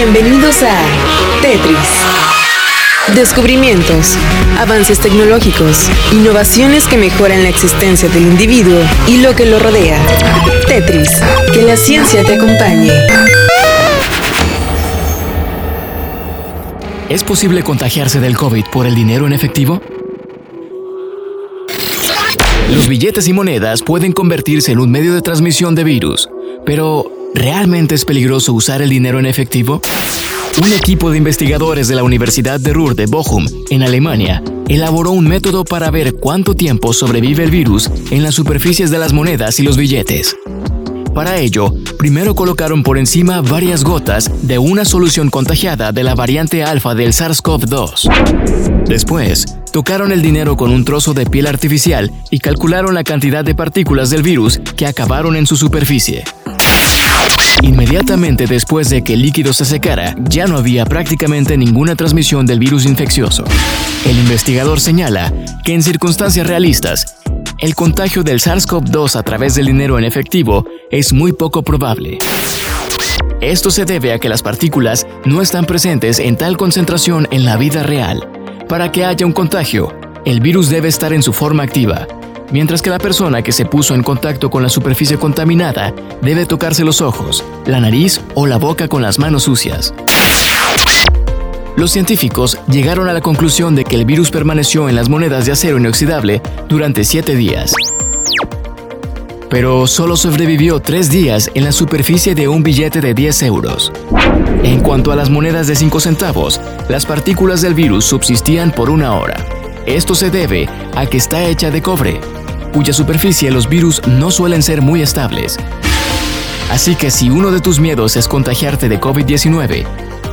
Bienvenidos a Tetris. Descubrimientos, avances tecnológicos, innovaciones que mejoran la existencia del individuo y lo que lo rodea. Tetris, que la ciencia te acompañe. ¿Es posible contagiarse del COVID por el dinero en efectivo? Los billetes y monedas pueden convertirse en un medio de transmisión de virus, pero ¿realmente es peligroso usar el dinero en efectivo? Un equipo de investigadores de la Universidad de Ruhr de Bochum, en Alemania, elaboró un método para ver cuánto tiempo sobrevive el virus en las superficies de las monedas y los billetes. Para ello, primero colocaron por encima varias gotas de una solución contagiada de la variante alfa del SARS-CoV-2. Después, tocaron el dinero con un trozo de piel artificial y calcularon la cantidad de partículas del virus que acabaron en su superficie. Inmediatamente después de que el líquido se secara, ya no había prácticamente ninguna transmisión del virus infeccioso. El investigador señala que en circunstancias realistas, el contagio del SARS-CoV-2 a través del dinero en efectivo es muy poco probable. Esto se debe a que las partículas no están presentes en tal concentración en la vida real. Para que haya un contagio, el virus debe estar en su forma activa, mientras que la persona que se puso en contacto con la superficie contaminada debe tocarse los ojos, la nariz o la boca con las manos sucias. Los científicos llegaron a la conclusión de que el virus permaneció en las monedas de acero inoxidable durante 7 días. Pero solo sobrevivió 3 días en la superficie de un billete de 10 euros. En cuanto a las monedas de 5 centavos, las partículas del virus subsistían por una hora. Esto se debe a que está hecha de cobre, cuya superficie los virus no suelen ser muy estables. Así que si uno de tus miedos es contagiarte de COVID-19,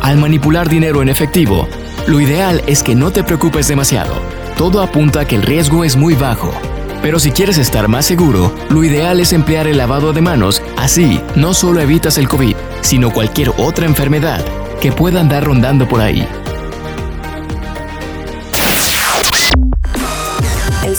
al manipular dinero en efectivo, lo ideal es que no te preocupes demasiado. Todo apunta a que el riesgo es muy bajo. Pero si quieres estar más seguro, lo ideal es emplear el lavado de manos, así no solo evitas el COVID, sino cualquier otra enfermedad que pueda andar rondando por ahí.